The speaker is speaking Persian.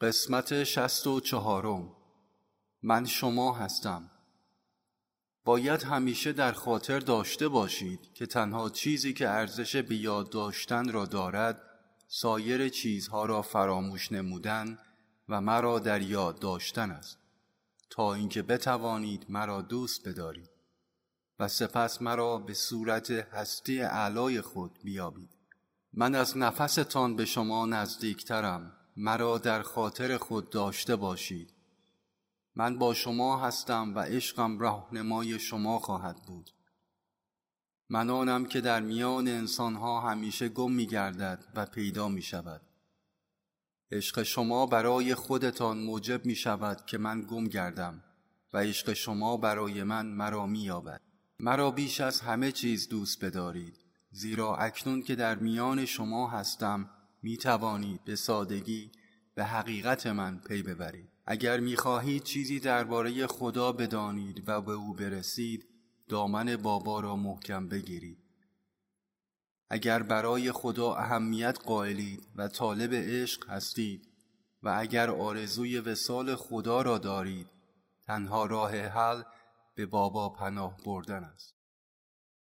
قسمت شست و چهارم. من شما هستم. باید همیشه در خاطر داشته باشید که تنها چیزی که ارزش بیاد داشتن را دارد سایر چیزها را فراموش نمودن و مرا در یاد داشتن است. تا اینکه بتوانید مرا دوست بدارید و سپس مرا به صورت هستی اعلای خود بیابید. من از نفستان به شما نزدیکترم. مرا در خاطر خود داشته باشید من با شما هستم و عشقم راهنمای شما خواهد بود. من آنم که در میان انسانها همیشه گم می گردد و پیدا می شود عشق شما برای خودتان موجب می شود که من گم گردم و عشق شما برای من مرا می یابد مرا بیش از همه چیز دوست بدارید زیرا اکنون که در میان شما هستم می توانید به سادگی به حقیقت من پی ببرید اگر می خواهید چیزی درباره خدا بدانید و به او برسید دامن بابا را محکم بگیرید اگر برای خدا اهمیت قائلید و طالب عشق هستید و اگر آرزوی وسال خدا را دارید تنها راه حل به بابا پناه بردن است.